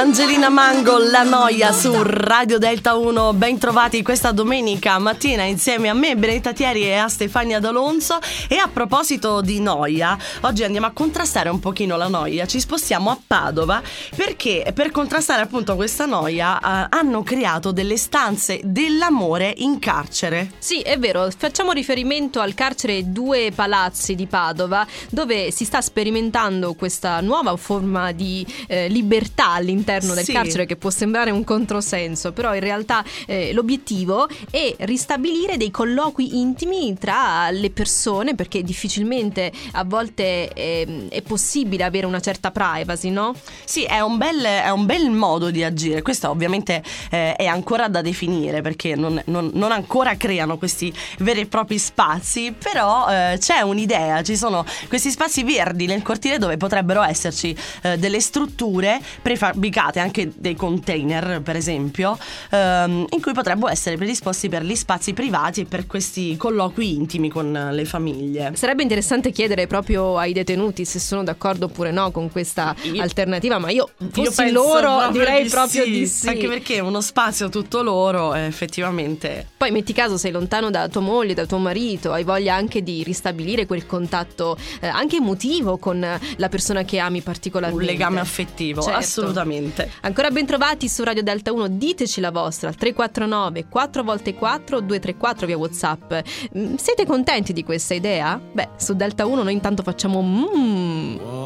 Angelina Mango, La Noia su Radio Delta 1. Ben trovati questa domenica mattina insieme a me, Benedetta Thieri e a Stefania D'Alonso. E a proposito di noia, oggi andiamo a contrastare un pochino la noia. Ci spostiamo a Padova perché per contrastare appunto questa noia eh, hanno creato delle stanze dell'amore in carcere. Sì, è vero, facciamo riferimento al carcere Due Palazzi di Padova, dove si sta sperimentando questa nuova forma di eh, libertà all'interno del Sì. carcere che può sembrare un controsenso, però in realtà eh, l'obiettivo è ristabilire dei colloqui intimi tra le persone perché difficilmente a volte ehm, è possibile avere una certa privacy, no? Sì, è un bel, è un bel modo di agire. Questo ovviamente eh, è ancora da definire perché non, non- non ancora creano questi veri e propri spazi, però eh, c'è un'idea, ci sono questi spazi verdi nel cortile dove potrebbero esserci eh, delle strutture prefabbricate, anche dei container per esempio, ehm, in cui potrebbero essere predisposti per gli spazi privati e per questi colloqui intimi con le famiglie. Sarebbe interessante chiedere proprio ai detenuti se sono d'accordo oppure no con questa Io- alternativa, ma io Io fossi penso loro proprio direi di proprio sì, di sì. Anche perché uno spazio tutto loro, eh, effettivamente. Poi metti caso sei lontano da tua moglie, da tuo marito, hai voglia anche di ristabilire quel contatto eh, anche emotivo con la persona che ami Un particolarmente. legame affettivo, Certo. assolutamente. Ancora ben trovati su Radio Delta 1, diteci la vostra al 349 4 x 4 234 via WhatsApp. Mm, Siete contenti di questa idea? Beh, su Delta 1 noi intanto facciamo mmm.